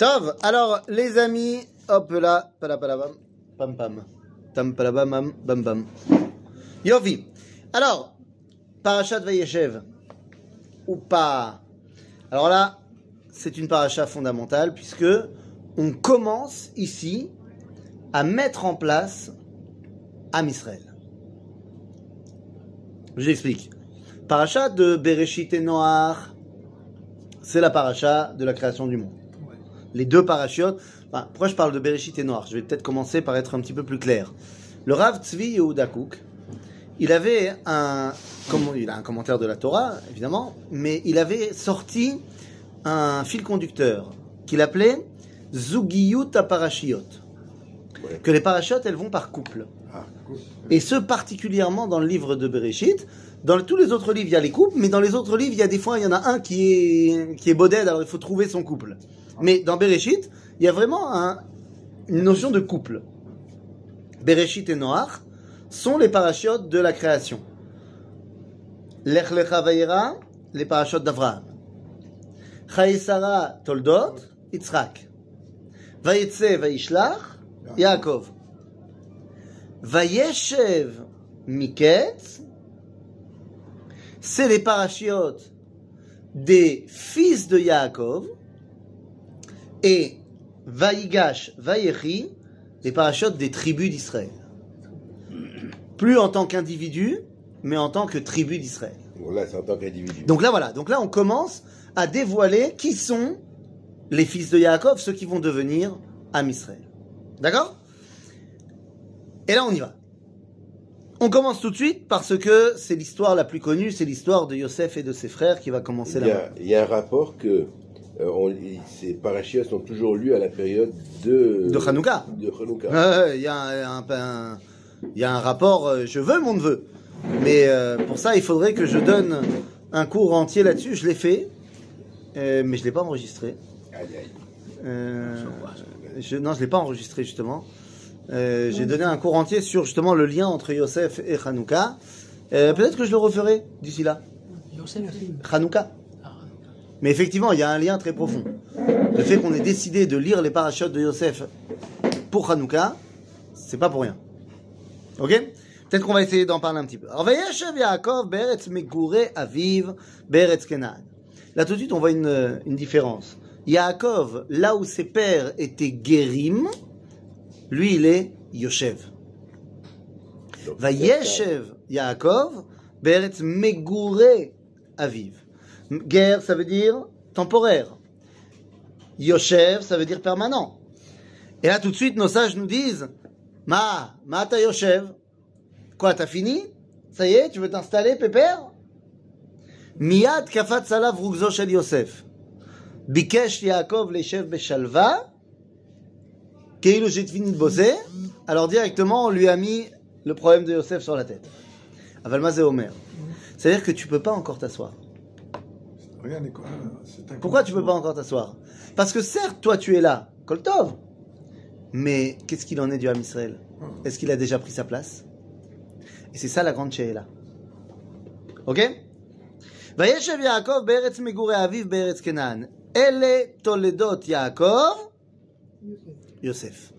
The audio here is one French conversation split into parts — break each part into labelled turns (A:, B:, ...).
A: Alors les amis, hop là, palapalabam, pam pam, tam palabam, bam bam. Yovi. Alors, Parashat Vayeshev, ou pas? Alors là, c'est une paracha fondamentale puisque on commence ici à mettre en place Am Israël. Je l'explique. Paracha de Bereshit et c'est la paracha de la création du monde. Les deux parachutes. Enfin, pourquoi je parle de Bereshit et Noach Je vais peut-être commencer par être un petit peu plus clair. Le Rav Tzvi Yehuda il avait un, comment, il a un commentaire de la Torah, évidemment, mais il avait sorti un fil conducteur qu'il appelait Zugiyut Parashiot.
B: Ouais.
A: Que les parachutes, elles vont par couple.
B: Ah, cool.
A: Et ce particulièrement dans le livre de Bereshit. Dans tous les autres livres, il y a les couples, mais dans les autres livres, il y a des fois, il y en a un qui est, qui est boded, alors il faut trouver son couple. Mais dans Bereshit, il y a vraiment un- une notion de couple. Bereshit et Noach sont les parachutes de la création. Lech Lecha Vayera, les parachutes d'Avraham. Chaïsara Toldot, Yitzhak. Vayetze Vayishlach, Yaakov. Vayeshev Miketz, c'est les parachutes des fils de Yaakov, et Vayigash Vayechi, les parachutes des tribus d'Israël. Plus en tant qu'individu, mais en tant que tribu d'Israël.
B: Bon, là, c'est en tant qu'individu.
A: Donc là, voilà. Donc là, on commence à dévoiler qui sont les fils de Yaakov, ceux qui vont devenir Am Israël. D'accord? Et là, on y va. On commence tout de suite parce que c'est l'histoire la plus connue, c'est l'histoire de Yosef et de ses frères qui va commencer là.
B: il y a un rapport que on- il- ces parachutes sont toujours lus à la période de...
A: De Hanouka.
B: De Hanouka.
A: Euh, Il y, a un- un- un- il y a un rapport, euh, je veux mon neveu. Mais euh, pour ça, il faudrait que je donne un cours entier là-dessus. Je l'ai fait, euh, mais je ne l'ai pas enregistré.
B: Aïe, aïe.
A: Euh, je, non, je l'ai pas enregistré justement. Euh, J'ai donné un cours entier sur justement le lien entre Yosef et Hanouka. Euh, Peut-être que je le referai d'ici là.
C: Yosef
A: Hanouka. Mais effectivement, il y a un lien très profond. Le fait qu'on ait décidé de lire les parachutes de Yosef pour Hanouka, c'est pas pour rien. Ok? Peut-être qu'on va essayer d'en parler un petit peu. Alors, Vayeshev Yaakov, Beretz Megure Aviv, Beretz Kenan. Là, tout de suite, on voit une, une différence. Yaakov, là où ses pères étaient Guérim, lui, il est Yoshev.
B: Donc,
A: Vayeshev Yaakov, Beretz Megure Aviv. Guerre, ça veut dire temporaire. Yoshev, ça veut dire permanent. Et là, tout de suite, nos sages nous disent Ma, ma ta Yoshev. Quoi, t'as fini Ça y est, tu veux t'installer, pépère Miyad kafat salav rugzo Yosef. Bikesh Yaakov leshev beshalva. Keilu j'ai fini de bosser. Alors directement, on lui a mis le problème de Yosef sur la tête. Avalma Omer. C'est-à-dire que tu peux pas encore t'asseoir. Pourquoi tu peux pas encore t'asseoir? Parce que certes, toi tu es là, Koltov. Mais qu'est-ce qu'il en est du Ham Israël Est-ce qu'il a déjà pris sa place? Et c'est ça la grande là. Ok? Vayeshev Yaakov be'eretz megure aviv be'eretz Kenan. Ele toledot Yaakov Yosef.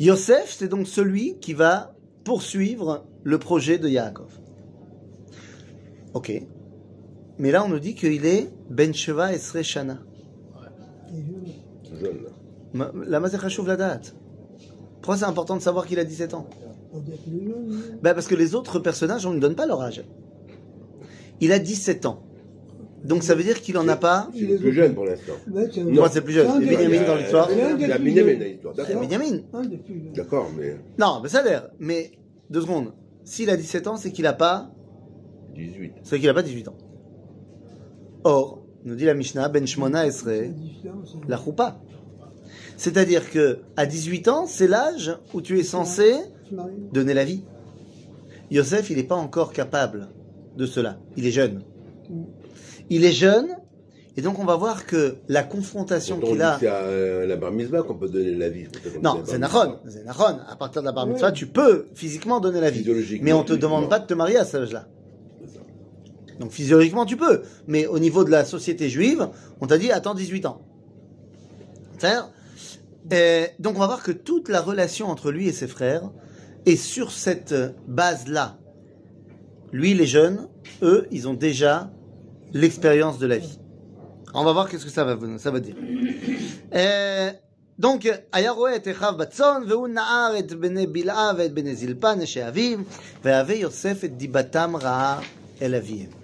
A: Yosef, c'est donc celui qui va poursuivre le projet de Yaakov. Ok. Mais là, on nous dit qu'il est Ben Sheva Esre Shana.
B: Jeune,
A: La Mazech Hashuv la date. Pourquoi c'est important de savoir qu'il a 17 ans? Ben Parce que les autres personnages, on ne donne pas leur âge. Il a 17 ans. Donc ça veut dire qu'il en a pas.
B: C'est le plus jeune pour l'instant.
A: Moi, c'est plus jeune.
B: A-
A: Benjamin dans l'histoire.
B: A Binyamin dans l'histoire.
A: C'est
B: D'accord.
A: Benjamin.
B: D'accord, mais
A: Non, mais ça a l'air. Mais deux secondes. S'il a 17 ans, c'est qu'il a pas.
B: 18.
A: C'est qu'il a pas 18 ans. Or, nous dit la Mishnah, Ben Shmona Esre, la choupa. C'est-à-dire que à 18 ans, c'est l'âge où tu es censé donner la vie. Yosef, il n'est pas encore capable de cela. Il est jeune. Il est jeune, et donc on va voir que la confrontation qu'il a.
B: c'est à euh, la bar mitzvah qu'on peut donner la vie.
A: Non, c'est Nachon. C'est. À partir de la bar mitzvah, tu peux physiquement donner la vie. Mais on te
B: physiquement.
A: demande pas de te marier à cet âge-là.
B: C'est ça.
A: Donc physiologiquement, tu peux. Mais au niveau de la société juive, on t'a dit attends 18 ans. C'est-à-dire, euh, donc on va voir que toute la relation entre lui et ses frères est sur cette base-là. Lui, les jeunes, eux, ils ont déjà l'expérience de la vie. On va voir qu'est-ce que ça va, ça va dire. Euh, donc, היה רואה את אחיו בצאן, והוא נער את בני בלעה ואת בני זלפה, נשי אביו, והווה יוסף את דיבתם רעה אל אביהם.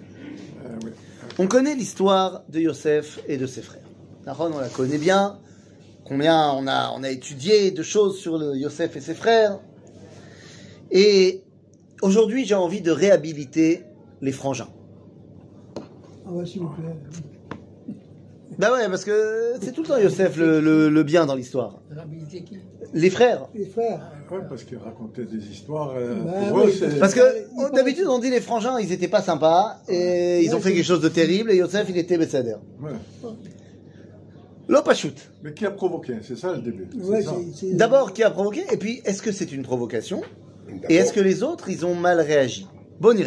A: on connaît l'histoire de Yosef et de ses frères. D'accord, On la connaît bien. Combien on a, on a étudié de choses sur le Yosef et ses frères. Et aujourd'hui, j'ai envie de réhabiliter les frangins.
C: Ah ouais, s'il vous plaît.
A: Bah ouais, parce que c'est tout le temps Yosef le, le- le bien dans l'histoire.
C: Réhabiliter qui?
A: Les frères.
C: Les frères.
D: Ouais, parce qu'il racontait des histoires. euh,
C: Bah
D: pour
C: oui,
D: eux, c'est-
A: Parce que oh, d'habitude on dit les frangins, ils étaient pas sympas et ils ont fait quelque chose de terrible et Yosef il était Besséder.
D: Ouais.
A: L'opachut.
D: Mais qui a provoqué? C'est ça le début.
C: Ouais,
A: D'abord qui a provoqué et puis est-ce que c'est une provocation? Et est-ce que les autres, ils ont mal réagi? Bon.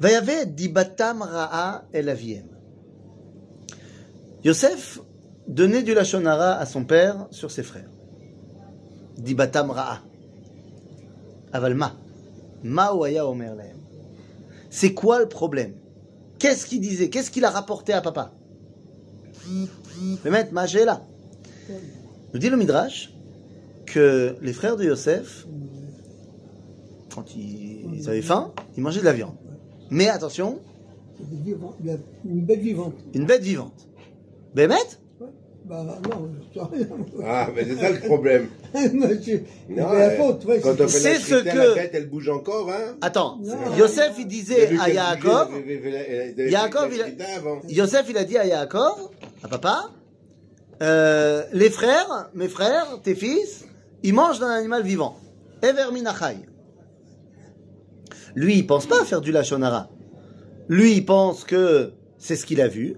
A: Vayave dibatam ra'a el aviem. Yosef donnait du lachonara à son père sur ses frères. Dibatam ra'a. Avalma. Ma omer. C'est quoi le problème? Qu'est-ce qu'il disait? Qu'est-ce qu'il a rapporté à papa? Le maître, ma là. Nous dit le Midrash que les frères de Yosef, quand ils, avaient faim, ils mangeaient de la viande. Mais attention,
C: une bête vivante.
A: une bête vivante. Bémet
C: Ouais. Bah non, je sais rien.
B: Ah, mais c'est ça le problème.
C: Monsieur,
B: Non,
C: la faute. Ouais,
B: quand on
C: c'est-
B: fait la
A: ce que-
B: la bête, elle bouge encore, hein
A: Attends. Yosef il disait à Yaakov, Yaakov, il. Yosef il a dit à Yaakov, à papa, euh, les frères, mes frères, tes fils, ils mangent d'un animal vivant. Ever minachai. Lui, il pense pas à faire du lachonara. Lui, il pense que c'est ce qu'il a vu.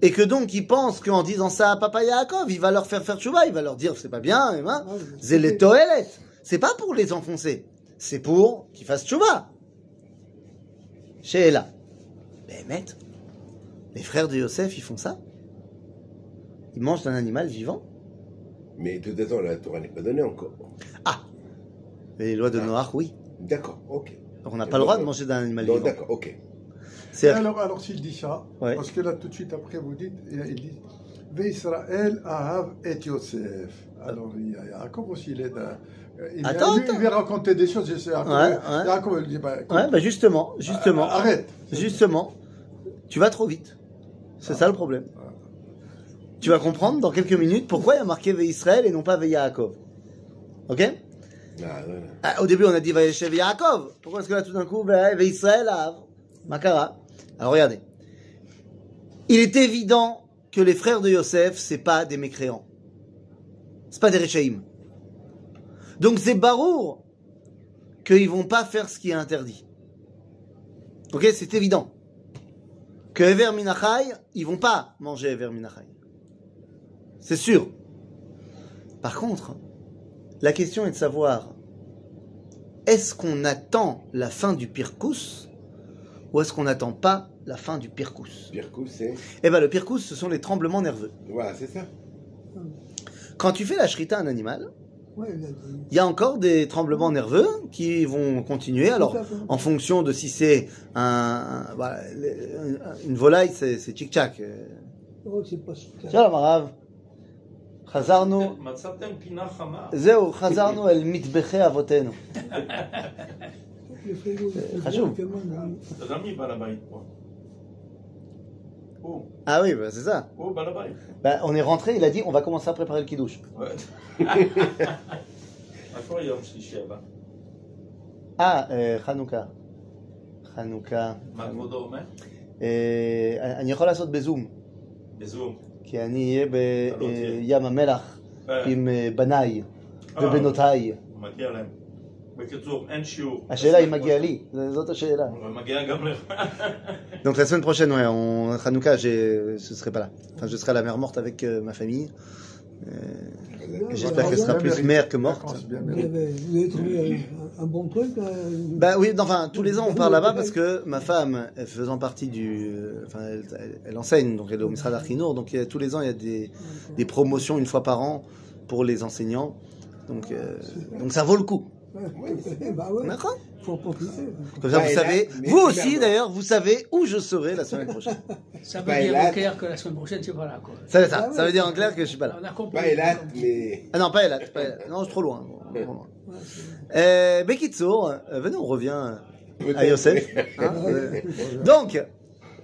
A: Et que donc, il pense qu'en disant ça à papa Yaakov, il va leur faire faire chouva, il va leur dire c'est pas bien,
C: Ah,
A: c'est les toilettes. C'est pas pour les enfoncer. C'est pour qu'ils fassent chouva. Chez Ella. Mais maître, les frères de Yosef, ils font ça Ils mangent d'un animal vivant
B: Mais de toute façon, la Torah n'est pas donnée encore.
A: Ah Les lois de Noach, oui.
B: D'accord, ok.
A: On n'a pas le droit de manger d'un animal vivant.
B: D'accord, ok.
D: Alors, alors s'il dit ça,
A: Ouais.
D: parce que là, tout de suite après, vous dites, il dit Ve'Israël Ahav et Yosef. Alors, il y a Yaakov aussi, il est il,
A: Attends,
D: lui,
A: attends.
D: il vient raconter des choses, je sais.
A: Ouais.
D: Yaakov, il dit bah, écoute,
A: Ouais, bah justement, justement,
D: euh, arrête.
A: justement, tu vas trop vite. C'est ça le problème. Tu vas comprendre dans quelques minutes pourquoi il y a marqué Ve Israël et non pas Ve Yaakov. Ok?
B: Ah.
A: Ah, Au début, on a dit Vayeshev Yaakov. Pourquoi est-ce que là, tout d'un coup, Ve Ve Israël Av Makara. Alors regardez. Il est évident que les frères de Yosef, c'est pas des mécréants. C'est pas des Rechaïm. Donc c'est barour qu'ils vont pas faire ce qui est interdit. Ok, c'est évident. Que Ever Minachai, ils vont pas manger Ever Minachai. C'est sûr. Par contre, la question est de savoir est-ce qu'on attend la fin du Pirkous ou est-ce qu'on n'attend pas la fin du Pirkous
B: Pire coup, c'est.
A: Eh bien, le Pirkous, ce sont les tremblements nerveux.
B: Voilà, c'est ça.
A: Quand tu fais la shrita à un animal,
C: Ouais, il a dit.
A: il y a encore des tremblements nerveux qui vont continuer. Alors,
C: Tout à fait.
A: en fonction de si c'est un, un- voilà, le- une volaille, c'est c'est tchic-tchac.
C: Oh, c'est pas
A: שלום הרב, חזרנו,
E: מצאתם פינה חמה.
A: זהו, חזרנו אל מטבחי אבותינו.
C: Le frigo, il fait
A: חשוב.
C: bon, il fait bon, hein.
E: אתה יודע מי בעל הבית פה? הוא,
A: Ah oui, bah, c'est ça.
E: הוא בעל הבית.
A: Bah, on est rentré, il a dit on va commencer à préparer le kidouche.
E: מה קורה יום שלישי הבא?
A: אה, אה, חנוכה. חנוכה.
E: מה כבודו אומר?
A: אה, אני יכול לעשות בזום,
E: בזום.
A: כי אני אהיה
E: אתה לא תהיה.
A: בים המלח
E: אה,
A: עם אה, בניי
E: אה.
A: ובנותיי.
E: מגיע להם. בקיצור, אין שיעור.
A: השאלה אם מגיע לי, זה- זאת השאלה.
E: אבל מגיע גם לך.
A: Donc la semaine prochaine, ouais, on Hanouka, j'ai, je serai pas là. Enfin, je serai à la mer morte avec euh, ma famille. J'espère qu'elle sera plus mère que morte.
D: Vacances bien
C: Vous
D: méritées.
C: avez, vous avez trouvé un, un bon truc euh,
A: Bah oui, non, enfin, tous les ans on part là-bas parce que ma femme, elle faisant partie du, euh, enfin, elle, elle- elle enseigne, donc elle est au Misra d'Archinour, donc il y a- tous les ans il y a des, des promotions une fois par an pour les enseignants, donc euh, donc ça vaut le coup.
C: ouais. bah ouais,
A: D'accord
C: en profiter.
A: Comme ça
B: Bah,
A: vous
B: là,
A: savez, vous aussi d'ailleurs, vous savez où je serai la semaine prochaine.
F: Ça veut
B: Pas
F: dire au clair que la semaine prochaine, tu vas là, quoi.
A: Ça, veut- ça, ça veut dire en clair que je suis pas là.
F: On a compris.
B: Pas Elat, mais.
A: Ah non, pas Elat, pas Elat. Non, je suis trop loin. trop loin. Euh, Bekitsour, euh, venez, on revient à
B: Peut-être,
A: Yosef. hein, euh, donc,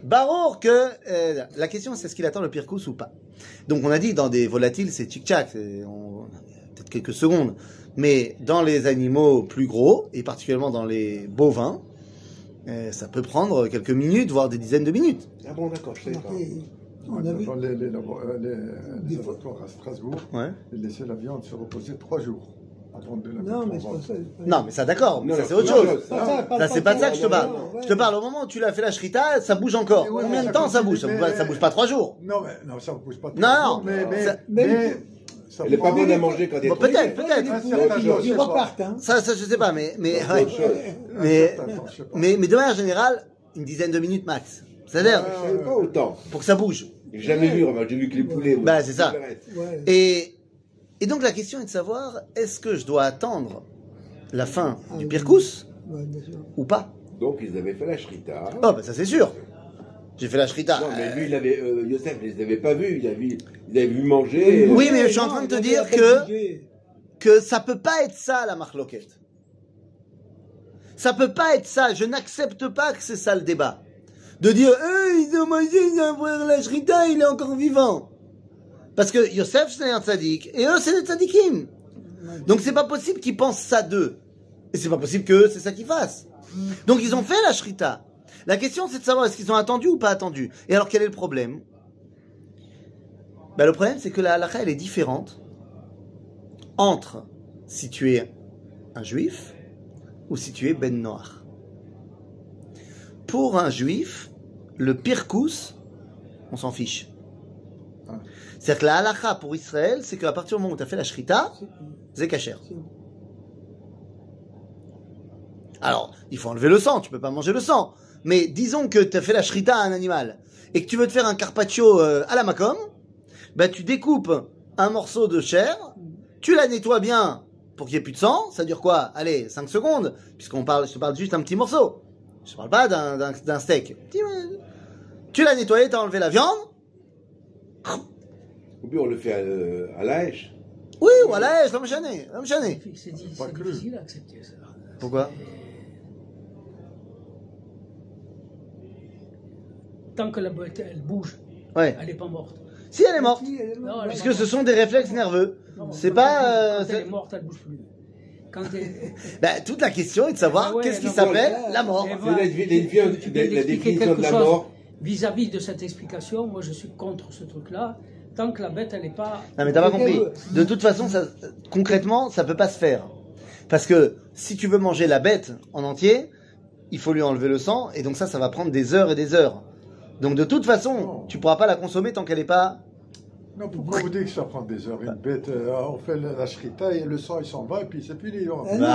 A: Barour, que euh, la question c'est est-ce qu'il attend le Pirkous ou pas? Donc on a dit dans des volatiles c'est tic-tac, c'est- on- peut-être quelques secondes. Mais dans les animaux plus gros, et particulièrement dans les bovins, euh, ça peut prendre quelques minutes, voire des dizaines de minutes.
B: Ah bon, d'accord, je sais pas.
C: On a vu,
D: Dans les, les, euh, les- les abattoirs à Strasbourg,
A: Ouais.
D: ils laissaient la viande se reposer trois jours avant de la
C: non, mais pas ça.
A: Non, mais ça d'accord,
B: Non,
A: ça c'est autre
B: non,
A: chose.
C: Pas ça, pas
A: Ça,
C: le
A: c'est pas de ça que je te parle.
C: ouais.
A: Je te parle au moment où tu l'as fait la shrita, ça bouge encore. Combien
D: mais
A: de temps ça bouge ça bouge,
D: mais-
A: pas, ça bouge pas trois jours.
D: Non, mais non, ça ne bouge pas. Trois jours,
A: non.
D: mais, mais, mais,
C: mais-
B: Elle est pas bonne à manger quand elle est
A: peut-être, peut-être.
D: Ah,
C: Ils repartent, hein.
A: Ça, ça, je sais pas, mais, mais, mais, mais, mais de manière générale, une dizaine de minutes max. C'est-à-dire,
B: savais pas autant.
A: pour que ça bouge.
B: J'ai jamais vu, j'ai vu que les poulets.
A: Bah, c'est ça. Et, et donc la question est de savoir, est-ce que je dois attendre la fin du
C: Ouais, bien sûr.
A: ou pas?
B: Donc, ils avaient fait la shrita.
A: Oh, bah ça c'est sûr. J'ai fait la shrita.
B: Non, mais lui, il avait, euh, Yosef, il les avait pas vus. Il avait, il avait vu manger.
A: Oui, mais je suis en train de te dire que- que ça peut pas être ça la marloquette. Ça peut pas être ça. Je n'accepte pas que c'est ça le débat. De dire, ils ont mangé un frère la shrita, il est encore vivant. Parce que Yosef c'est un tzaddik et eux c'est des tzaddikim. Donc c'est pas possible qu'ils pensent ça d'eux. Et c'est pas possible que c'est ça qu'ils fassent. Donc ils ont fait la shrita. La question c'est de savoir est-ce qu'ils ont attendu ou pas attendu. Et alors quel est le problème? Ben, Le problème c'est que la halakha elle est différente entre si tu es un juif ou si tu es ben noir. Pour un juif, le pirkous, on s'en fiche. C'est-à-dire que la halakha pour Israël, c'est qu'à partir du moment où tu as fait la shrita,
C: C'est-
A: kasher. Alors, il faut enlever le sang, tu peux pas manger le sang. Mais disons que tu as fait la shrita à un animal et que tu veux te faire un carpaccio euh, à la macom, ben tu découpes un morceau de chair, tu la nettoies bien pour qu'il n'y ait plus de sang, ça dure quoi? Allez, 5 secondes, puisqu'on parle, je te parle juste d'un petit morceau. Je te parle pas d'un- steak. Tu l'as nettoyé, tu as enlevé la viande,
B: Ou bien on le fait à, euh, à la hache.
A: oui, voilà, je l'ai chané, je l'ai chané.
F: C'est difficile à accepter ça.
A: Pourquoi?
F: Tant que la bête, elle bouge,
A: Ouais.
F: elle n'est pas morte.
A: Si elle est morte,
C: Si, elle est morte.
F: Non, elle est
A: puisque ce sont des réflexes nerveux. C'est
F: quand
A: pas,
F: elle-
A: euh,
F: Quand elle est morte, elle ne bouge plus. Quand elle...
A: Ben, toute la question est de savoir
F: Ah ouais,
A: qu'est-ce qui s'appelle la mort.
F: Voilà.
B: la, définition de
F: quelque
B: la
F: chose.
B: mort.
F: Vis-à-vis de cette explication, moi je suis contre ce truc-là. Tant que la bête, elle n'est pas.
A: Non mais t'as pas compris. De toute façon, ça, concrètement, ça peut pas se faire. Parce que si tu veux manger la bête en entier, il faut lui enlever le sang, et donc ça, ça va prendre des heures et des heures. Donc de toute façon,
D: Non.
A: tu pourras pas la consommer tant qu'elle est pas.
D: Non, pourquoi vous dites que ça prend des heures Une bête, euh, on fait la, la shrita et le sang il s'en va et puis c'est fini. on-
C: Ah non,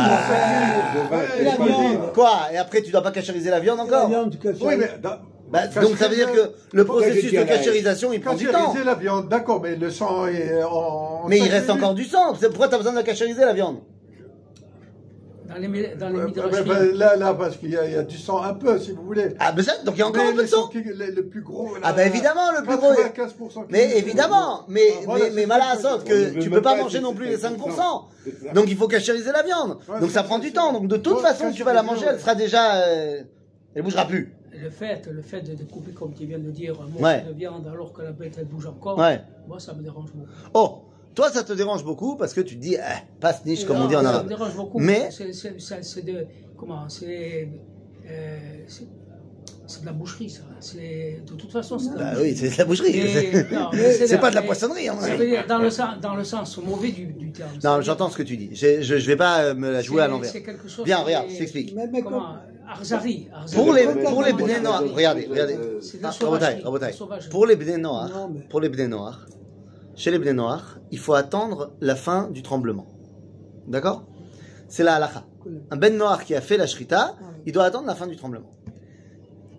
A: Bah,
C: Et la viande.
A: Quoi Et après, tu dois pas cachériser la viande
C: la
A: encore
C: viande, tu
D: Oui,
C: la-
D: mais. da-
A: Bah, Donc ça veut dire que le processus de
B: la-
A: cachérisation, il prend du temps.
D: Cachériser la viande, d'accord, mais le sang est en.
A: Mais il reste encore du sang. C'est Pourquoi t'as besoin de cachériser la viande?
F: Dans les, dans les
D: Euh, bah, bah, là, là, parce qu'il y, a- il y a du sang un peu, si vous voulez.
A: Ah, mais ça, donc il y a encore
D: Mais
A: un peu de
D: le sang qui- le, le plus gros.
A: Ah, bah évidemment, le plus gros.
D: 95% qui-
A: Mais évidemment, mais,
D: Ah, voilà,
A: mais, mais malin sauf que
B: ne
A: tu peux pas manger non plus les
B: 5%.
A: 5%.
B: C'est ça.
A: Donc il faut cachériser la viande.
D: Ouais,
A: Donc ça prend du temps. Donc de toute façon, tu vas la manger, elle sera déjà, euh, elle bougera plus.
F: le fait, le fait de découper, comme tu viens de dire, un morceau
A: Ouais.
F: de viande alors que la bête, elle bouge encore,
A: Ouais.
F: moi ça me dérange beaucoup.
A: Oh, toi ça te dérange beaucoup parce que tu te dis, eh, passe niche comme on dit en
F: Non, Ça me
A: arabe.
F: dérange beaucoup.
A: Mais-
F: C'est- de. Comment C'est. euh, c'est- de la boucherie, ça. C'est- De toute façon, c'est de la
A: Bah
F: boucherie.
A: oui, c'est de la boucherie. C'est pas de la poissonnerie. hein.
F: Dire dans le sens, dans le sens mauvais du, du terme.
A: Non, j'entends ce que tu dis. Je, je, je vais pas euh, me la jouer à l'envers.
F: C'est quelque chose.
A: Bien, regarde, je t'explique.
F: Arzari. Arzari.
A: Pour les, pour les
C: comme
A: noirs, regardez, regardez. Ah. Pour les bnei noirs,
C: Non, mais-
A: pour les bnei noirs, chez les Noach, il faut attendre la fin du tremblement. D'accord? C'est la halakha. Un Ben Noach qui a fait la shrita, il doit attendre la fin du tremblement.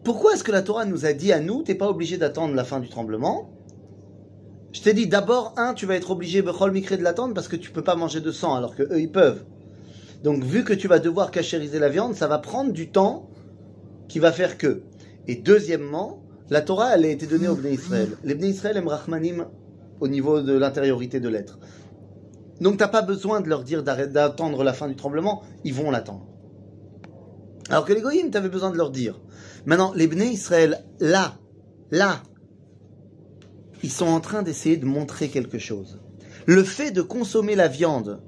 A: Pourquoi est-ce que la Torah nous a dit à nous, t'es pas obligé d'attendre la fin du tremblement? Je t'ai dit d'abord, un, tu vas être obligé, Bechol Mikre, de l'attendre parce que tu peux pas manger de sang alors que eux ils peuvent. Donc vu que tu vas devoir cachériser la viande, ça va prendre du temps qui va faire que. Et deuxièmement, la Torah, elle a été donnée aux Bnei Israël. Les Bnei Israël aiment Rahmanim au niveau de l'intériorité de l'être. Donc t'as pas besoin de leur dire d'attendre la fin du tremblement, ils vont l'attendre. Alors que les Goïms, t'avais besoin de leur dire. Maintenant, les Bnei Israël, là, là, ils sont en train d'essayer de montrer quelque chose. Le fait de consommer la viande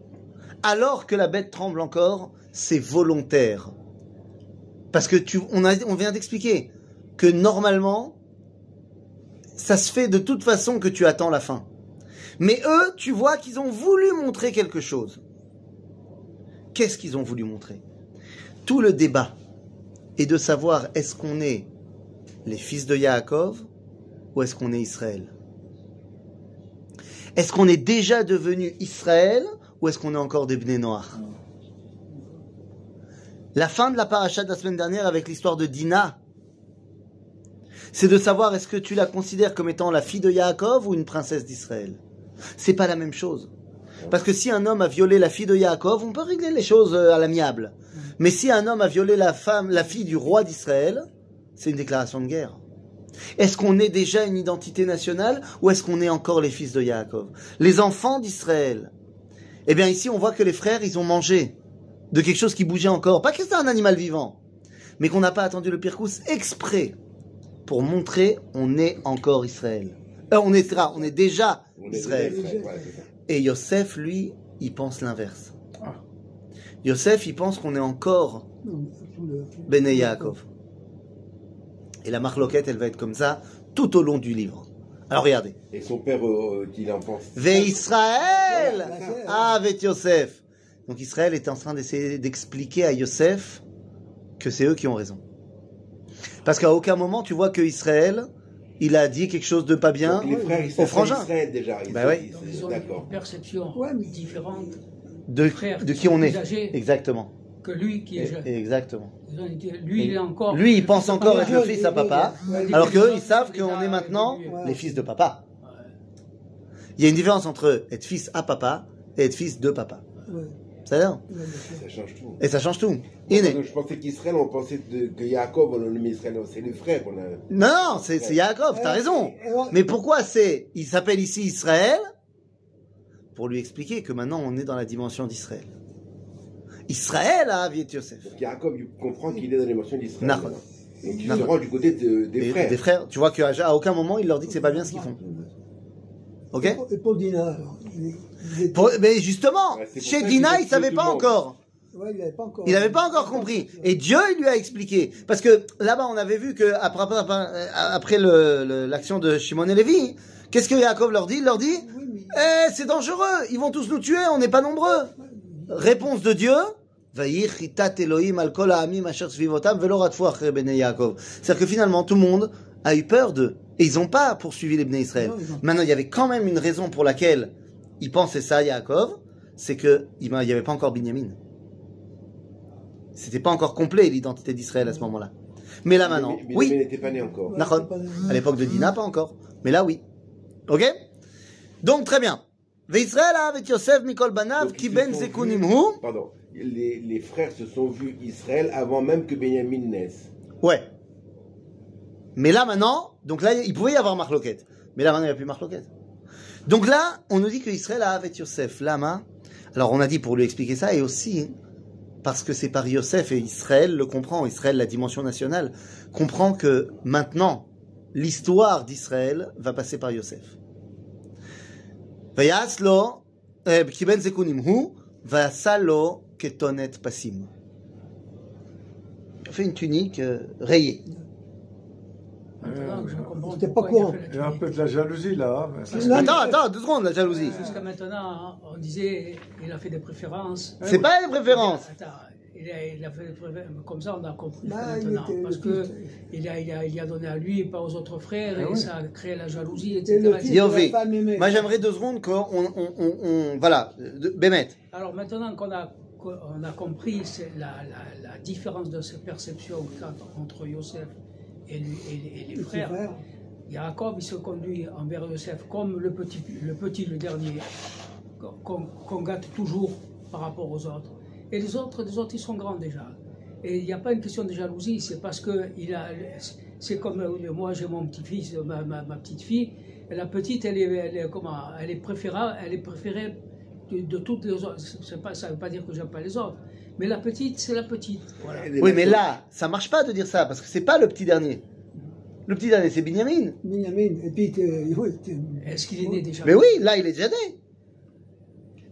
A: alors que la bête tremble encore, c'est volontaire. Parce que tu, on, a, on vient d'expliquer que normalement, ça se fait de toute façon que tu attends la fin. Mais eux, tu vois qu'ils ont voulu montrer quelque chose. Qu'est-ce qu'ils ont voulu montrer? Tout le débat est de savoir est-ce qu'on est les fils de Yaakov ou est-ce qu'on est Israël? Est-ce qu'on est déjà devenu Israël ou est-ce qu'on est encore des Bnei Noach? La fin de la paracha de la semaine dernière avec l'histoire de Dina, c'est de savoir est-ce que tu la considères comme étant la fille de Yaakov ou une princesse d'Israël. C'est pas la même chose. Parce que si un homme a violé la fille de Yaakov, on peut régler les choses euh, à l'amiable. Mais si un homme a violé la femme, la fille du roi d'Israël, c'est une déclaration de guerre. Est-ce qu'on est déjà une identité nationale ou est-ce qu'on est encore les fils de Yaakov? Les enfants d'Israël. Eh bien ici, on voit que les frères, ils ont mangé de quelque chose qui bougeait encore. Pas que c'était un animal vivant, mais qu'on n'a pas attendu le Pirkous exprès pour montrer on est encore Israël. Euh, on est on est déjà
B: On est
A: Israël.
B: c'est ça.
A: Et Yosef, lui, il pense l'inverse.
D: Ah.
A: Yosef, il pense qu'on est encore Bene Yaakov. Et la marloquette, elle va être comme ça tout au long du livre. Alors regardez.
B: Et son père, euh, qu'il en pense.
A: Ve Israël Ah, Ve Yosef Donc Israël était en train d'essayer d'expliquer à Yosef que c'est eux qui ont raison. Parce qu'à aucun moment tu vois que Israël, il a dit quelque chose de pas bien
B: Donc, les frères, ils
A: au
B: s'appellent
A: frangin.
B: Israël déjà. Ils
A: Bah ouais.
B: ils-
F: ils ont
B: D'accord.
F: une perception
C: Ouais, mais-
F: différente
A: de,
F: frères
A: de
F: qui
A: on est. Exactement.
F: que lui qui est jeune.
A: Exactement.
F: Lui, il est encore.
A: Lui, il pense encore être le fils à papa, alors qu'eux,
F: il-
A: ils savent qu'on est maintenant les fils de papa. Il y a une différence entre être fils à papa et être fils de papa. C'est-à-dire.
B: Ça change tout.
A: Et ça change tout. Iné.
B: Je pensais qu'Israël, on pensait que Yaakov, on le nommait Israël. Non, C'est les frères qu'on a.
A: Non, non, c'est Yaakov, t'as raison. Mais pourquoi c'est, il s'appelle ici Israël? Pour lui expliquer que maintenant on est dans la dimension d'Israël. Israël a Aviet Yosef.
B: Donc Yaakov, il comprend qu'il est dans l'émotion d'Israël.
A: Non.
B: maintenant. Donc il se rend du côté de- des frères.
A: des frères. Tu vois qu'à à aucun moment il leur dit que c'est pas bien ce qu'ils font. Ok
C: Et pour- Et pour Dina, alors il est- il est-
A: Pour- Mais justement,
B: Ouais,
A: chez Dina, il savait
B: tout
A: pas encore.
C: Ouais, il n'avait pas encore.
A: Il n'avait pas encore compris. Et Dieu, il lui a expliqué. Parce que là-bas, on avait vu que après, après, après le- le- l'action de Shimon et Lévi, qu'est-ce que Yaakov leur dit? Il leur dit
C: Oui, mais-
A: Eh, c'est dangereux, ils vont tous nous tuer, on n'est pas nombreux. Réponse de Dieu. C'est-à-dire que finalement, tout le monde a eu peur d'eux. Et ils n'ont pas poursuivi les Bnei Israël.
C: Non,
A: Maintenant, il y avait quand même une raison pour laquelle ils pensaient ça, Yaakov, c'est que il n'y avait pas encore Binyamin. C'était pas encore complet l'identité d'Israël à ce moment-là. Mais là maintenant,
B: Mais- mais
A: oui.
B: il n'était pas né encore.
C: Ouais,
A: À l'époque de Dina, pas encore. Mais là, oui. Ok? Donc, très bien. Avec Yosef Mikol Banav, qui ben.
B: Pardon. Les, les frères se sont vus Israël avant même que Benjamin naisse.
A: Ouais. Mais là, maintenant, donc là, il pouvait y avoir Marloquette. Mais là, maintenant, il n'y a plus Marloquette. Donc là, on nous dit que Israël a avec Yosef. Lama. Alors, on a dit pour lui expliquer ça, et aussi, parce que c'est par Yosef et Israël le comprend, Israël, la dimension nationale, comprend que maintenant, l'histoire d'Israël va passer par Yosef. Eh, il fait une tunique euh, rayée.
F: Je comprends
C: C'était pas courant.
D: Il y a un peu de la jalousie là.
C: Non,
A: Attends, attends, deux secondes, la jalousie.
F: Jusqu'à maintenant, on disait il a fait des préférences.
A: C'est pas les préférences.
F: Attends, il a, il a fait, comme ça, on a compris
C: Bah, il
F: maintenant.
C: était
F: Parce que
C: fils.
F: il a, il, a, il a donné à lui et pas aux autres frères,
D: Ah
F: et
D: oui.
F: ça a créé la jalousie, etc.
A: Yové. Moi, j'aimerais deux secondes qu'on. On, on, on- on- voilà, Bémet.
F: Alors maintenant qu'on a, qu'on a compris c'est la, la, la différence de ces perceptions entre Yosef et, et les- et les frères,
C: frère.
F: Jacob il se conduit envers Yosef comme le petit, le petit, le dernier, qu'on gâte toujours par rapport aux autres. Et les autres, les autres, ils sont grands déjà. Et il n'y a pas une question de jalousie, c'est parce que il a, c'est comme euh, moi j'ai mon petit-fils, ma, ma, ma petite fille, et la petite, elle est, elle est, comment, elle est préférable, elle est préférée de, de toutes les autres. Pas, ça ne veut pas dire que j'aime pas les autres, mais la petite, c'est la petite. Voilà.
A: Oui, mais là, ça marche pas de dire ça, parce que c'est pas le petit dernier. Le petit dernier, c'est Binyamin.
C: Binyamin. Et puis, t'es-
F: Est-ce qu'il est né déjà?
A: Mais oui, là, il est déjà né.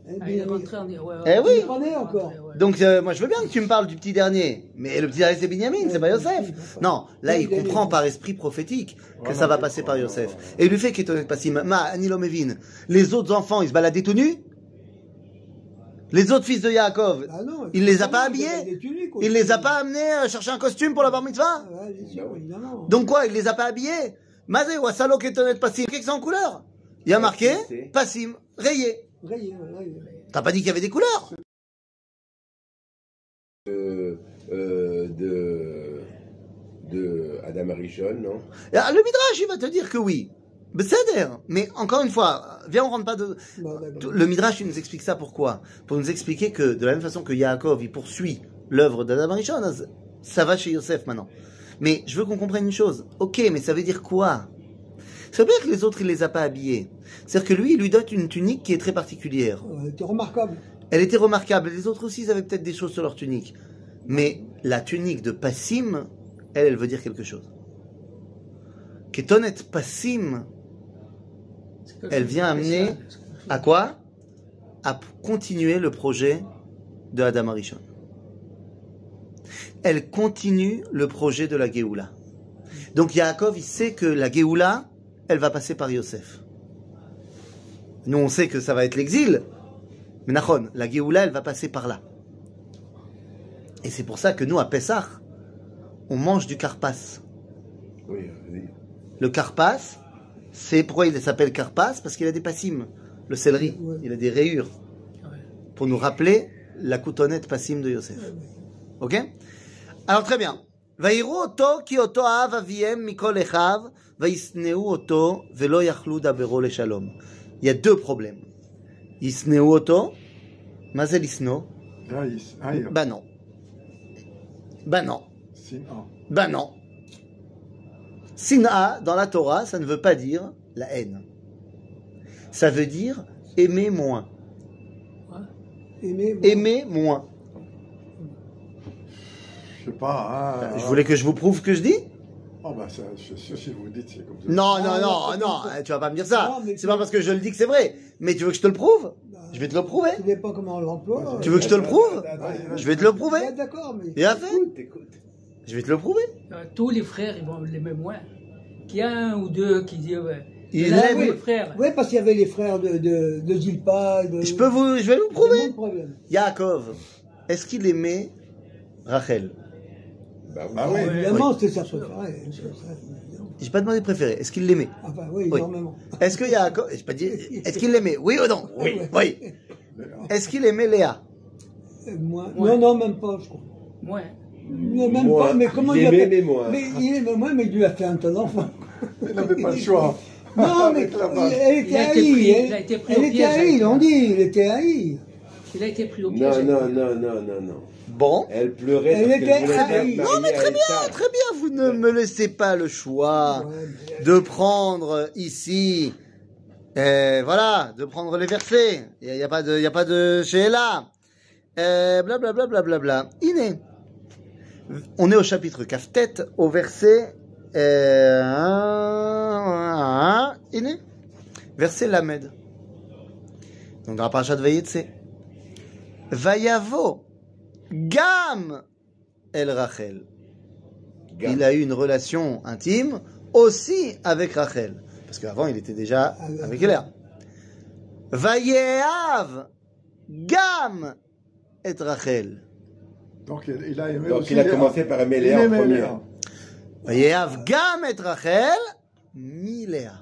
C: hein,
F: Ah, il est rentré en ouais, ouais,
A: Eh oui.
F: il est
C: Il en est encore.
F: ouais.
A: Donc, euh, moi, je veux bien que tu me parles du petit dernier. Mais le petit dernier, c'est Binyamin, c'est pas Yosef. Non, là, il comprend par esprit prophétique que ça va passer par Yosef. Et lui fait qu'il est pas Ma, Anilo Mevin. Les autres enfants, ils se baladaient tout nus. Les autres fils de Yaakov,
C: Ah non,
A: il les a pas habillés.
C: des tuniques aussi.
A: il les a pas amenés euh, chercher un costume pour la bar mitzvah.
C: Ah, sûr,
B: Bah
C: évidemment.
A: Donc quoi, il les a pas habillés Mazé, Ketonet Passim, qu'est-ce que en couleur Il y a marqué Passim, rayé.
C: Rayé, rayé.
A: T'as pas dit qu'il y avait des couleurs
B: Euh, euh, de, de Adam Arishon, non?
A: Ah, Le Midrash, il va te dire que oui. Mais encore une fois, viens, on rentre pas de... Le Midrash, il nous explique ça pourquoi? Pour nous expliquer que de la même façon que Yaakov, il poursuit l'œuvre d'Adam Arishon, ça va chez Yosef maintenant. Mais je veux qu'on comprenne une chose. Ok, mais ça veut dire quoi? Ça veut dire que les autres, il les a pas habillés. C'est-à-dire que lui, il lui donne une tunique qui est très particulière.
C: Ouais, T'es remarquable.
A: Elle était remarquable. Les autres aussi, ils avaient peut-être des choses sur leur tunique. Mais la tunique de Passim, elle, elle veut dire quelque chose. Ketonet Passim, Elle vient amener à quoi? À continuer le projet de Adam Arishon. Elle continue le projet de la Géoula. Donc Yaakov, il sait que la Géoula, elle va passer par Yosef. Nous, on sait que ça va être l'exil. Mais Nachon, la Géoula, elle va passer par là. Et c'est pour ça que nous, à Pessah, on mange du carpas.
B: Oui, vas-y.
A: Le carpas, c'est pourquoi il s'appelle carpas Parce qu'il a des passim. Le céleri,
C: Ouais.
A: il a des rayures.
F: Ouais.
A: Pour nous rappeler la coutonnette passim de Yosef. Ok Alors très bien. ויראו אותו כי אותו אהב אביהם מכל אחיו, וישנאו אותו ולא יכלו דברו לשלום. Il y a deux problèmes. ישנאו אותו, מה זה לשנוא?
D: Raïs, Aïr,
A: Ben non. Ben non.
D: Sinan.
A: Ben non. Sina, dans la Torah, ça ne veut pas dire la haine. Ça veut dire aimer moins.
C: Aimer, bon,
A: Aimer moins.
D: Je sais pas. Hein,
A: Je voulais que je vous prouve ce que je dis
D: Oh, bah, ça, je suis sûr, si vous dites, c'est comme ça.
A: Non, non,
C: non,
A: non,
C: ça.
A: tu vas pas me dire ça.
C: Non,
A: C'est pas parce que je le dis que c'est vrai. Mais tu veux que je te le prouve?
C: Bah,
A: Je vais te le prouver.
C: Tu sais pas comment on l'emploie.
A: Tu veux que je te le prouve? Je vais te le prouver.
C: D'accord, mais.
A: Et à fait
B: Écoute, écoute.
A: Je vais te le prouver.
F: Euh, Tous les frères, ils vont l'aimer moins. Qu'il y a un ou deux qui disent, ouais.
A: Il
F: là,
A: aime-
F: oui, les frères.
C: Oui, parce qu'il y avait les frères de, de, de Zilpa. De...
A: Je peux vous, je vais vous prouver. Yaakov, est-ce qu'il aimait Rachel?
B: Bah,
D: Bah
B: oui.
D: oui.
C: Évidemment, c'était sa préférée. c'est ça, évidemment.
A: J'ai pas demandé préféré. Est-ce qu'il l'aimait?
C: Enfin, oui,
A: Oui.
C: énormément.
A: Est-ce que Yaakov, j'ai pas dit, est-ce qu'il l'aimait? Oui ou non? Oui, oui. Est-ce qu'il aimait Léa?
C: Euh, Moi,
F: Ouais.
C: Non, non, même pas, je crois.
F: Moins.
C: Mais Même
B: Moi,
C: pas, mais comment
B: il
C: il a
B: aimait,
C: fait
B: mais moi.
C: Mais il aimait moi, mais il lui a fait un tel enfant.
D: Il n'avait pas le choix.
C: Non, mais elle
F: Il a
C: était
F: été pris-
C: haïe.
F: il a été pris
C: Elle était haïe, on dit, il était haï.
F: Il a été pris au piège.
B: Non, non, non, non, non, non.
A: Bon.
B: Elle pleurait
C: Elle était haïe. Non,
A: mais très bien, très bien. Vous ne me laissez pas le choix de prendre ici, euh, voilà, de prendre les versets. Il n'y a, il y a pas de, il y a pas de chez là. Euh, blablabla, blablabla. Iné. On est au chapitre Kaftet, au verset, euh. Verset Lamed. Donc dans la paracha de Vayetse. Vayavo. Gam. El Rachel. Il a eu une relation intime aussi avec Rachel. Parce qu'avant, il était déjà
C: Avec-
A: Léa. Vayeav. Gam. Et Rachel.
D: Donc il, il a aimé
B: Donc
D: aussi
B: il a
D: Léa.
B: commencé par aimer Léa en premier.
D: Léa.
A: Vayehav gam et Rachel mi Léa.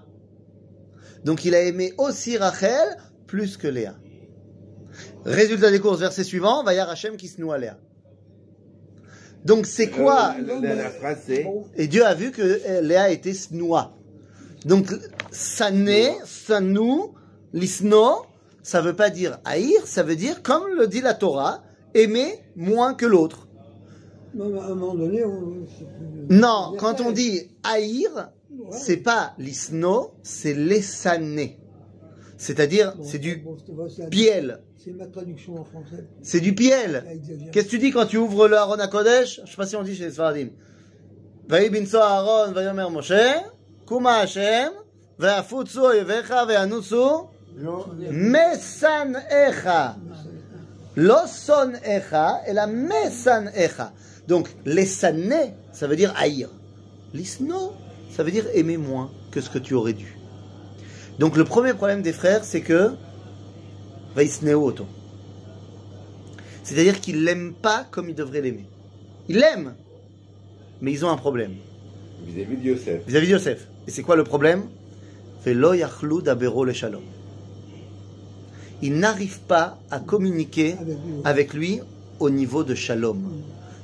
A: Donc il a aimé aussi Rachel plus que Léa. Résultat des courses, verset suivant, Vayar Hashem qui se noue à Léa. Donc c'est quoi
B: Euh, la, la phrase c'est
A: Et Dieu a vu que euh, Léa était snoua. Donc sané, sanou, lisno, ça veut pas dire haïr, ça veut dire, comme le dit la Torah, aimer moins que l'autre.
C: Même à un moment donné, on...
A: Non, quand on dit haïr, c'est pas l'isno, c'est l'essané. C'est-à-dire,
C: Bon,
A: c'est du piel.
C: C'est ma traduction en français.
A: C'est du piel.
C: Exagère.
A: Qu'est-ce que tu dis quand tu ouvres le Aaron à Kodesh? Je sais pas si on dit chez les Sfaradim. Binso Aaron, vayomer Moshe, kuma Hashem, ve'afutsu oyevecha ve'anutsu,
D: Yo-
A: mesan echa. Et la mesan echa. Donc, ça veut dire haïr. L'isno, ça veut dire aimer moins que ce que tu aurais dû. Donc, le premier problème des frères, c'est que auto. C'est-à-dire qu'ils l'aiment pas comme ils devraient l'aimer. Ils l'aiment, mais ils ont un problème
B: vis-à-vis de Yosef.
A: vis-à-vis de Yosef. Et c'est quoi le problème? Velo yachlu dabero le shalom. Ils n'arrivent pas à communiquer
C: Avec lui,
A: au niveau de shalom.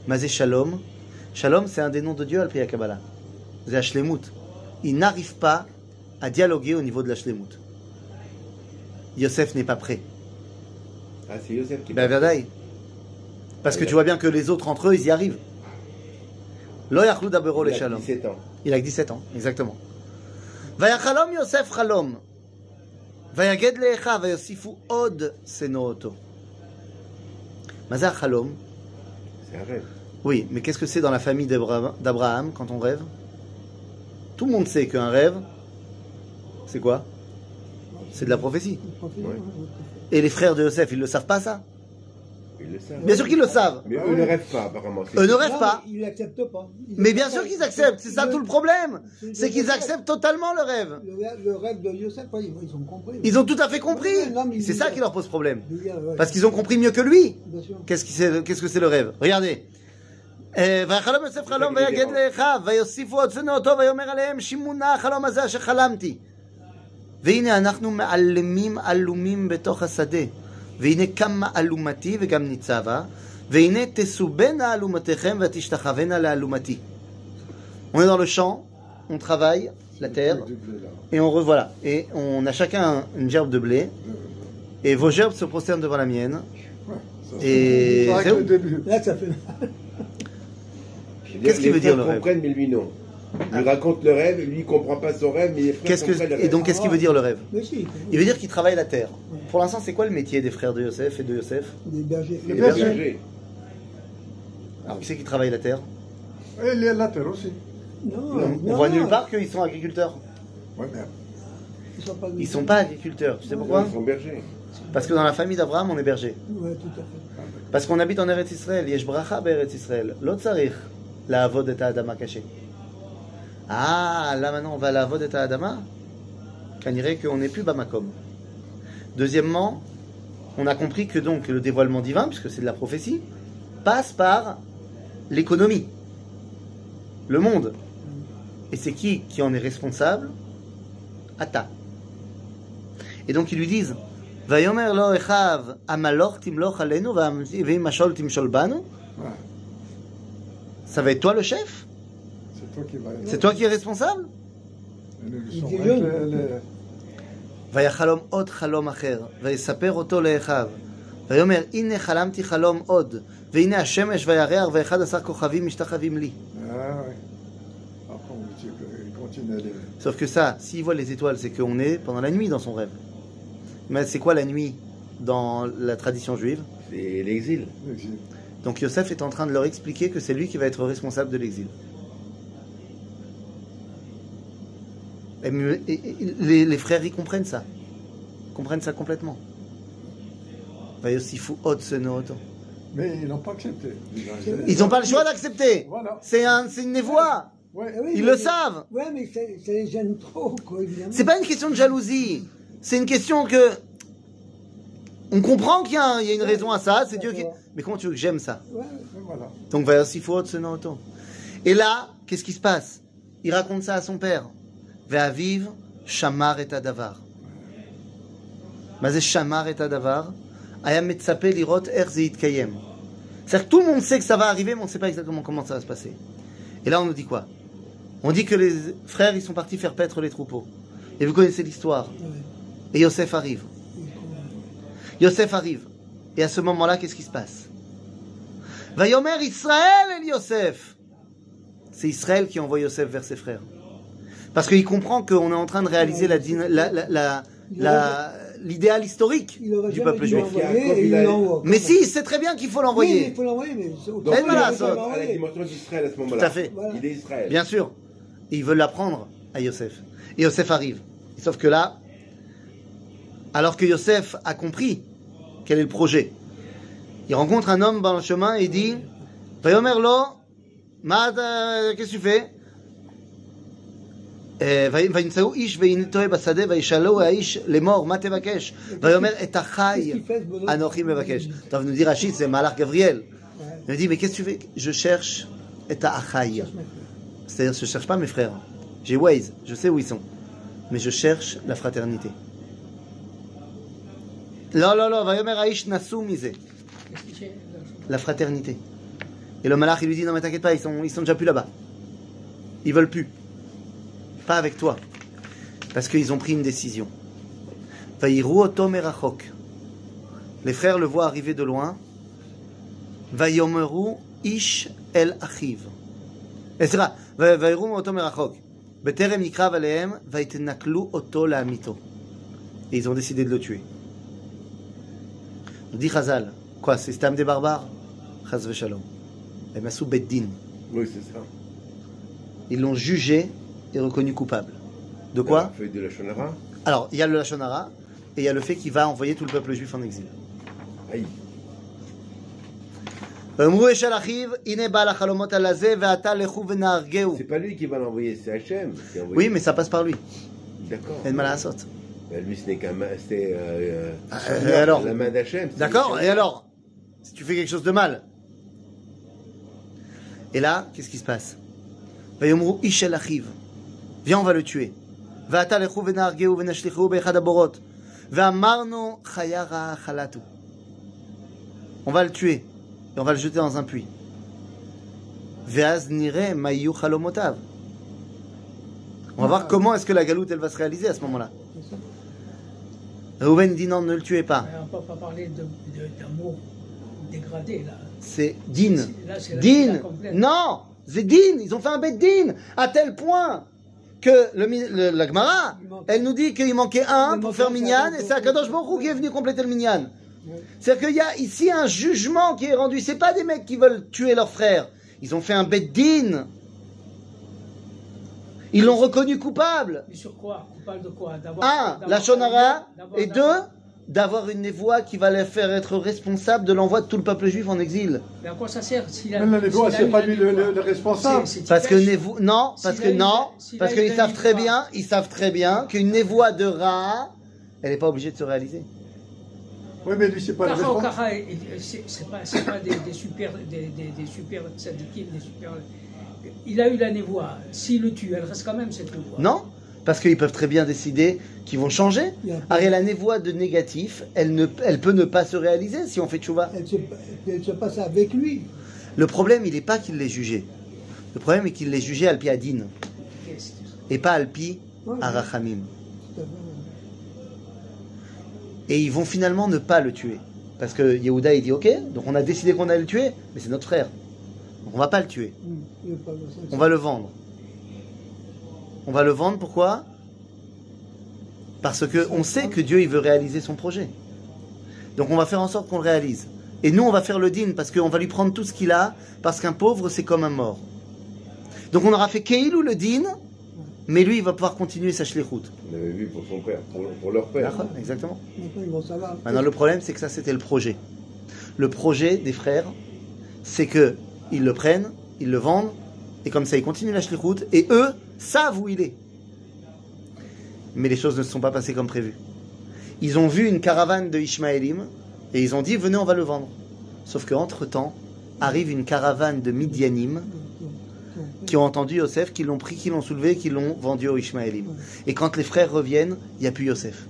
A: Mazé shalom. Shalom, c'est un des noms de Dieu, al Kabbalah. C'est Hashlemut. Ils n'arrivent pas à dialoguer au niveau de la Shlemut. Yosef n'est pas prêt.
B: Ah, c'est Yosef qui
A: Ben, Verdaï. Parce que tu vois bien que les autres entre eux, ils y arrivent. Dabero le
B: Il a
A: shalom.
B: 17 ans.
A: Il a que 17 ans, exactement. Vayachalom Yosef Chalom. Oui, mais qu'est-ce que c'est dans la famille d'Abra- d'Abraham quand on rêve? Tout le monde sait qu'un rêve, c'est quoi? C'est de la prophétie. Et les frères de Yosef, ils le savent pas ça?
B: Ils le savent.
A: Bien sûr qu'ils le savent.
B: Mais eux ne rêvent pas, apparemment. C'est-
A: Eux ne rêvent
C: Non,
A: pas.
C: mais Ils l'acceptent pas. Ils
A: Mais bien
C: acceptent
A: sûr
C: pas.
A: qu'ils acceptent, c'est ça
C: Ils-
A: tout le problème.
C: ils-
A: C'est qu'ils acceptent totalement le rêve.
C: Le, rêve- le rêve de Yosef, ouais, ils, ils ont compris.
A: Ils ont tout à fait compris.
C: Ouais, non, mais ils-
A: C'est ça qui leur pose problème.
C: Je veux dire, ouais.
A: Parce qu'ils ont compris mieux que lui.
C: Bien sûr.
A: Qu'est-ce qui c'est- qu'est-ce que c'est le rêve Regardez. אה, ויחלום יוסף חלום ויגד לאחיו ויוסיפו עוד שנאותו ויאמר עליהם שימונה החלום הזה אשר חלמתי. והנה אנחנו מעלמים עלומים בתוך השדה. והנה קמה אלומתי וגם ניצבה. והנה תסובנה אלומתיכם ותשתחוונה לאלומתי. On est dans le champ, on travaille la terre
D: Du blé, là.
A: et on revoilà. Et on a chacun une gerbe de blé. Et vos gerbes se prosternent devant la mienne.
D: Ouais, ça,
A: Et
D: c'est vrai que
A: c'est
D: le
A: où
D: début.
C: Là, ça fait mal.
B: Je veux
A: Qu'est-ce qu'il
B: les
A: veut dire,
B: frères
A: le rêve
B: comprennent, mais lui non. Il lui raconte le rêve, lui il comprend pas son rêve, mais les frères
A: Qu'est-ce que et donc qu'est-ce qu'il veut dire le rêve Il veut dire qu'il travaille la terre. Pour l'instant, c'est quoi le métier des frères de Yosef et de Yosef
C: des bergers.
D: Les
B: Les
D: bergers.
B: bergers.
A: Alors qui c'est qui travaille la terre
D: Et la terre aussi.
C: Non,
A: On, on
C: non,
A: voit nulle part qu'ils sont agriculteurs.
D: Ouais, mais
C: Ils sont pas
A: Ils sont pas agriculteurs. Tu sais pourquoi
B: Ils sont bergers.
A: Parce que dans la famille d'Abraham, on est berger.
C: Ouais, tout à fait.
A: Parce qu'on habite en Eretz Israël. Yesh bracha be'Eretz Israël. L'autre sarich. La avod et adama caché. Ah, là maintenant on va à la vodet à Adama. Qu'on dirait qu'on n'est plus Bamakom. Deuxièmement, on a compris que donc le dévoilement divin, puisque c'est de la prophétie, passe par l'économie, le monde. Et c'est qui qui en est responsable? Ata. Et donc ils lui disent
D: Vayomer.
A: Ça va être toi le chef?
D: toi qui vas.
A: C'est toi qui es responsable
D: Et nous
C: Il
D: sommes
C: dit
D: avec
C: jeune.
D: les- les-
A: ויחלום עוד חלום אחר, ויספר אותו לאחיו. ויאמר, הנה חלמתי חלום עוד, והנה השמש והירח ואחד עשר כוכבים משתחווים לי.
D: Ah, ouais. Après, on dit qu'il continue à les.
A: Sauf que ça, s'il voit les étoiles, c'est qu'on est pendant la nuit dans son rêve. Mais c'est quoi la nuit dans la tradition juive
B: C'est l'exil.
D: l'exil.
A: Donc Yosef est en train de leur expliquer que c'est lui qui va être responsable de l'exil. Et et- les, les frères, ils comprennent ça. Ils comprennent ça complètement.
D: Mais ils n'ont pas accepté.
A: Ils n'ont pas le choix d'accepter.
D: Voilà.
A: C'est un, une névoie.
D: Ouais.
C: Oui,
A: Ils le savent.
C: Ouais, mais c'est- ça les gêne trop, quoi, évidemment.
A: C'est pas une question de jalousie. C'est une question que On comprend qu'il y, a y une raison à ça, c'est Dieu qui. Mais comment tu veux que j'aime ça?
C: Ouais,
D: Voilà.
A: Donc, va faut. Et là, qu'est-ce qui se passe? Il raconte ça à son père. Ve'aviv shamar et adavar. Mais shamar et adavar. Aya metzape lirot er ze yitkayem. C'est-à-dire que tout le monde sait que ça va arriver, mais on ne sait pas exactement comment ça va se passer. Et là, on nous dit quoi? On dit que les frères, ils sont partis faire paître les troupeaux. Et vous connaissez l'histoire? Et Yosef arrive. Yosef arrive. Et à ce moment-là, qu'est-ce qui se passe? Vayomer Israël et Yosef. C'est Israël qui envoie Yosef vers ses frères. Parce qu'il comprend qu'on est en train de réaliser l'idéal historique du peuple juif. Mais si, il sait très bien qu'il faut l'envoyer.
C: Il faut l'envoyer,
B: d'Israël est Israël.
A: Bien sûr. Et ils veulent l'apprendre à Yosef. Et Yosef arrive. Sauf que là, alors que Yosef a compris quel est le projet, il rencontre un homme dans le chemin et dit, Payomer euh, qu'est-ce que tu fais? וימצאו איש והנה טועה בשדה וישאלו האיש לאמור מה תבקש ויאמר את החי אנוכי מבקש טוב nous dit Rachid c'est Malach Gabriel il me dit mais qu'est-ce que tu fais je cherche את האחי c'est-à-dire je cherche pas mes frères j'ai Waze je sais où ils sont mais je cherche la fraternité לא לא לא ויאמר האיש נסו מזה
F: Qu'est-ce que c'est
A: la fraternité. Et le malach, il lui dit, non mais t'inquiète pas, ils sont, ils sont déjà plus là-bas. Ils veulent plus. Pas avec toi. Parce qu'ils ont pris une décision. Les frères le voient arriver de loin. Vayomeru ish el achiv. Et ils ont décidé de le tuer. Dit Chazal, quoi, c'est Stam des barbares? Chaz Shalom. Et Massou Beddin.
B: Oui, c'est ça.
A: Ils l'ont jugé est reconnu coupable. De quoi Alors, il y a le Lachonara et il y a le fait qu'il va envoyer tout le peuple juif en exil.
B: Aïe. C'est pas lui qui va l'envoyer, c'est Hachem.
A: Oui, mais ça passe par lui.
B: D'accord.
A: Et mal à
B: bah, Lui, ce n'est qu'un. C'était. Euh,
A: ah,
B: euh, la main d'Hachem.
A: D'accord, et alors Si tu fais quelque chose de mal. Et là, qu'est-ce qui se passe? Viens, on va le tuer. On va le tuer et on va le jeter dans un puits. On va voir comment est-ce que la galoute elle va se réaliser à ce moment-là. Reuven dit non, ne le tuez pas.
F: Mais on peut pas parler d'amour dégradé là.
A: C'est din. Din. Non, c'est din. Ils ont fait un bête din à tel point que le, mi- le- la Gemara, elle nous dit qu'il manquait un pour faire minyan et c'est Akadosh Baruch qui est venu compléter le minyan. C'est-à-dire qu'il y a ici un jugement qui est rendu. C'est pas des mecs qui veulent tuer leurs frères. Ils ont fait un bet din. Ils l'ont reconnu coupable.
F: Mais sur quoi? Coupable de quoi?
A: Un, la shonara. Et deux,
F: d'avoir-
A: une névoie qui va les faire être responsable de l'envoi de tout le peuple juif en exil.
F: Mais à quoi ça sert s'il a-
D: Même la névoie, c'est pas
F: la
D: lui le,
F: névoie
D: le- le responsable.
F: C'est- c'est
A: Parce que névo... non, parce que non,
F: la-
A: parce qu'ils
F: la
A: savent très bien, ils savent très bien qu'une névoie de Ra, elle n'est pas obligée de se réaliser.
D: Oui, mais lui, c'est pas le responsable.
F: C'est c'est pas, c'est pas des, des super, des, des, des super des super. Il a eu la névoie. S'il le tue, elle reste quand même cette névoie.
A: Non Parce qu'ils peuvent très bien décider qu'ils vont changer. Ariel, la névoie de négatif, elle, ne, elle peut ne pas se réaliser si on fait tchouva.
C: Elle se, elle se passe avec lui.
A: Le problème, il n'est pas qu'il l'ait jugé. Le problème est qu'il l'ait jugé Alpi Adin et pas Alpi. Arachamim. Et ils vont finalement ne pas le tuer. Parce que Yehuda, il dit Ok, donc on a décidé qu'on allait le tuer, mais c'est notre frère. Donc on va pas le tuer.
C: Sentir.
A: On va le vendre. On va le vendre pourquoi? Parce que on sait que Dieu il veut réaliser son projet. Donc on va faire en sorte qu'on le réalise. Et nous on va faire le din parce qu'on va lui prendre tout ce qu'il a parce qu'un pauvre c'est comme un mort. Donc on aura fait Keil ou le din, mais lui il va pouvoir continuer sa shlichut.
B: On avait vu pour son père, pour, pour leur père.
A: D'accord Exactement.
C: Maintenant,
A: le problème, c'est que ça, c'était le projet. Le projet des frères, c'est que ils le prennent, ils le vendent, et comme ça, ils continuent la shlichut, et eux savent où il est. Mais les choses ne se sont pas passées comme prévu. Ils ont vu une caravane de Ishmaélim Et ils ont dit, venez, on va le vendre. Sauf qu'entre-temps, arrive une caravane de Midianim qui ont entendu Yosef, qui l'ont pris, qui l'ont soulevé, qui l'ont vendu aux Ishmaélim. Et quand les frères reviennent, il n'y a plus Yosef.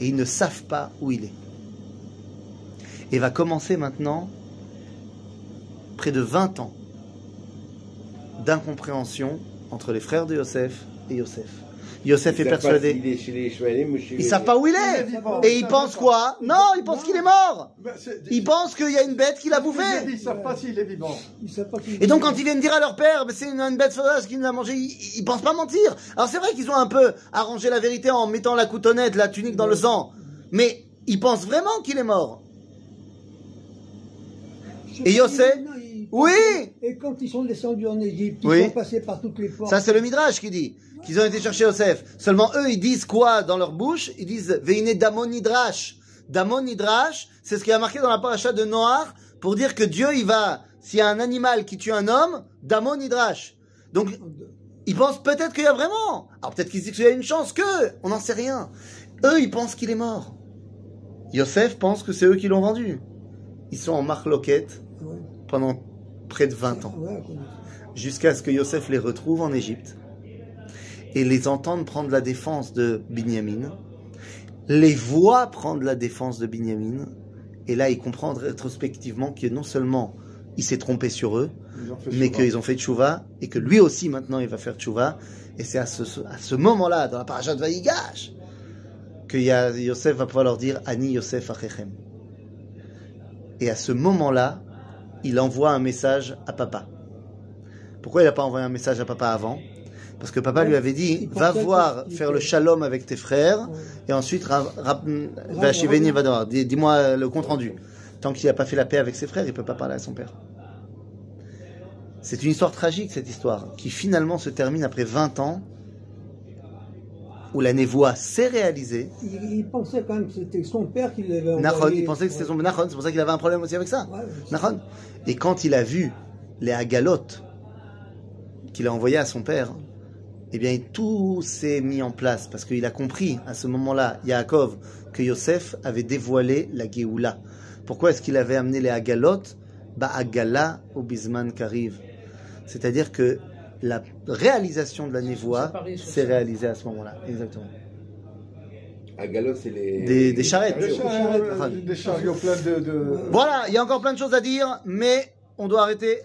A: Et ils ne savent pas où il est. Et va commencer maintenant près de 20 ans d'incompréhension entre les frères de Yosef et Yosef. Yosef est
B: Ils pas
A: persuadé.
B: est chez les chez
A: Ils
B: les-
A: savent pas où il
C: Il est
A: est. Et ils pensent quoi? Non, ils pensent qu'il est mort.
D: Mais c'est-
A: Ils pensent qu'il y a une bête qui l'a
D: Ils
A: bouffé.
D: ne savent pas s'il est vivant.
C: Ils savent pas qu'il
A: Et donc quand ils viennent dire à leur père, Mais c'est une, une bête sauvage qui nous a mangé, ils, ils pensent pas mentir. Alors c'est vrai qu'ils ont un peu arrangé la vérité en mettant la coutonnette, la tunique dans le sang. Mais ils pensent vraiment qu'il est mort. Et Yosef
C: ils-
A: Oui
C: Et quand ils sont descendus en Égypte, ils sont passés par toutes les portes.
A: Ça c'est le Midrash qui dit qu'ils ont été chercher Yosef. Seulement eux ils disent quoi dans leur bouche? Ils disent Veine Damon Nidrash. Damon Nidrash, c'est ce qui a marqué dans la paracha de Noir pour dire que Dieu il va, s'il y a un animal qui tue un homme, Damon Nidrash. Donc ils pensent peut-être qu'il y a vraiment. Alors peut-être qu'ils disent qu'il y a une chance que, on n'en sait rien. Eux ils pensent qu'il est mort. Yosef pense que c'est eux qui l'ont vendu. Ils sont en marloquette pendant près de 20 ans. Jusqu'à ce que Yosef les retrouve en Égypte et les entende prendre la défense de Binyamin, les voit prendre la défense de Binyamin, et là il comprend rétrospectivement que non seulement il s'est trompé sur eux,
D: Ils
A: mais qu'ils ont fait tchouva, et que lui aussi maintenant il va faire tchouva, et c'est à ce, à ce moment-là, dans la paracha de Vaïgash, que Yosef va pouvoir leur dire Ani Yosef Achechem. Et à ce moment-là, il envoie un message à papa. Pourquoi il n'a pas envoyé un message à papa avant? Parce que papa lui avait dit Va voir faire le shalom avec tes frères, et ensuite va chez Veni. Dis- Dis-moi le compte rendu. Tant qu'il n'a pas fait la paix avec ses frères, il ne peut pas parler à son père. C'est une histoire tragique, cette histoire, qui finalement se termine après 20 ans, où la névoie s'est réalisée.
C: Il, il pensait quand même que c'était son père qui l'avait envoyé.
A: Nahon, il pensait que c'était son Nahon, c'est pour ça qu'il avait un problème aussi avec ça.
C: Ouais.
A: Et quand il a vu les agalotes qu'il a envoyées à son père, eh bien tout s'est mis en place parce qu'il a compris à ce moment-là, Yaakov, que Yosef avait dévoilé la Géoula. Pourquoi est-ce qu'il avait amené les agalotes Ba'agala au Bisman Kariv. C'est-à-dire que la réalisation de la névoie s'est réalisée à ce moment-là. Exactement.
B: À Galop, c'est les.
A: Des- des charrettes.
D: Des,
A: Des
D: char- des chariots pleins de- de,
A: Voilà, il y a encore plein de choses à dire, mais on doit arrêter.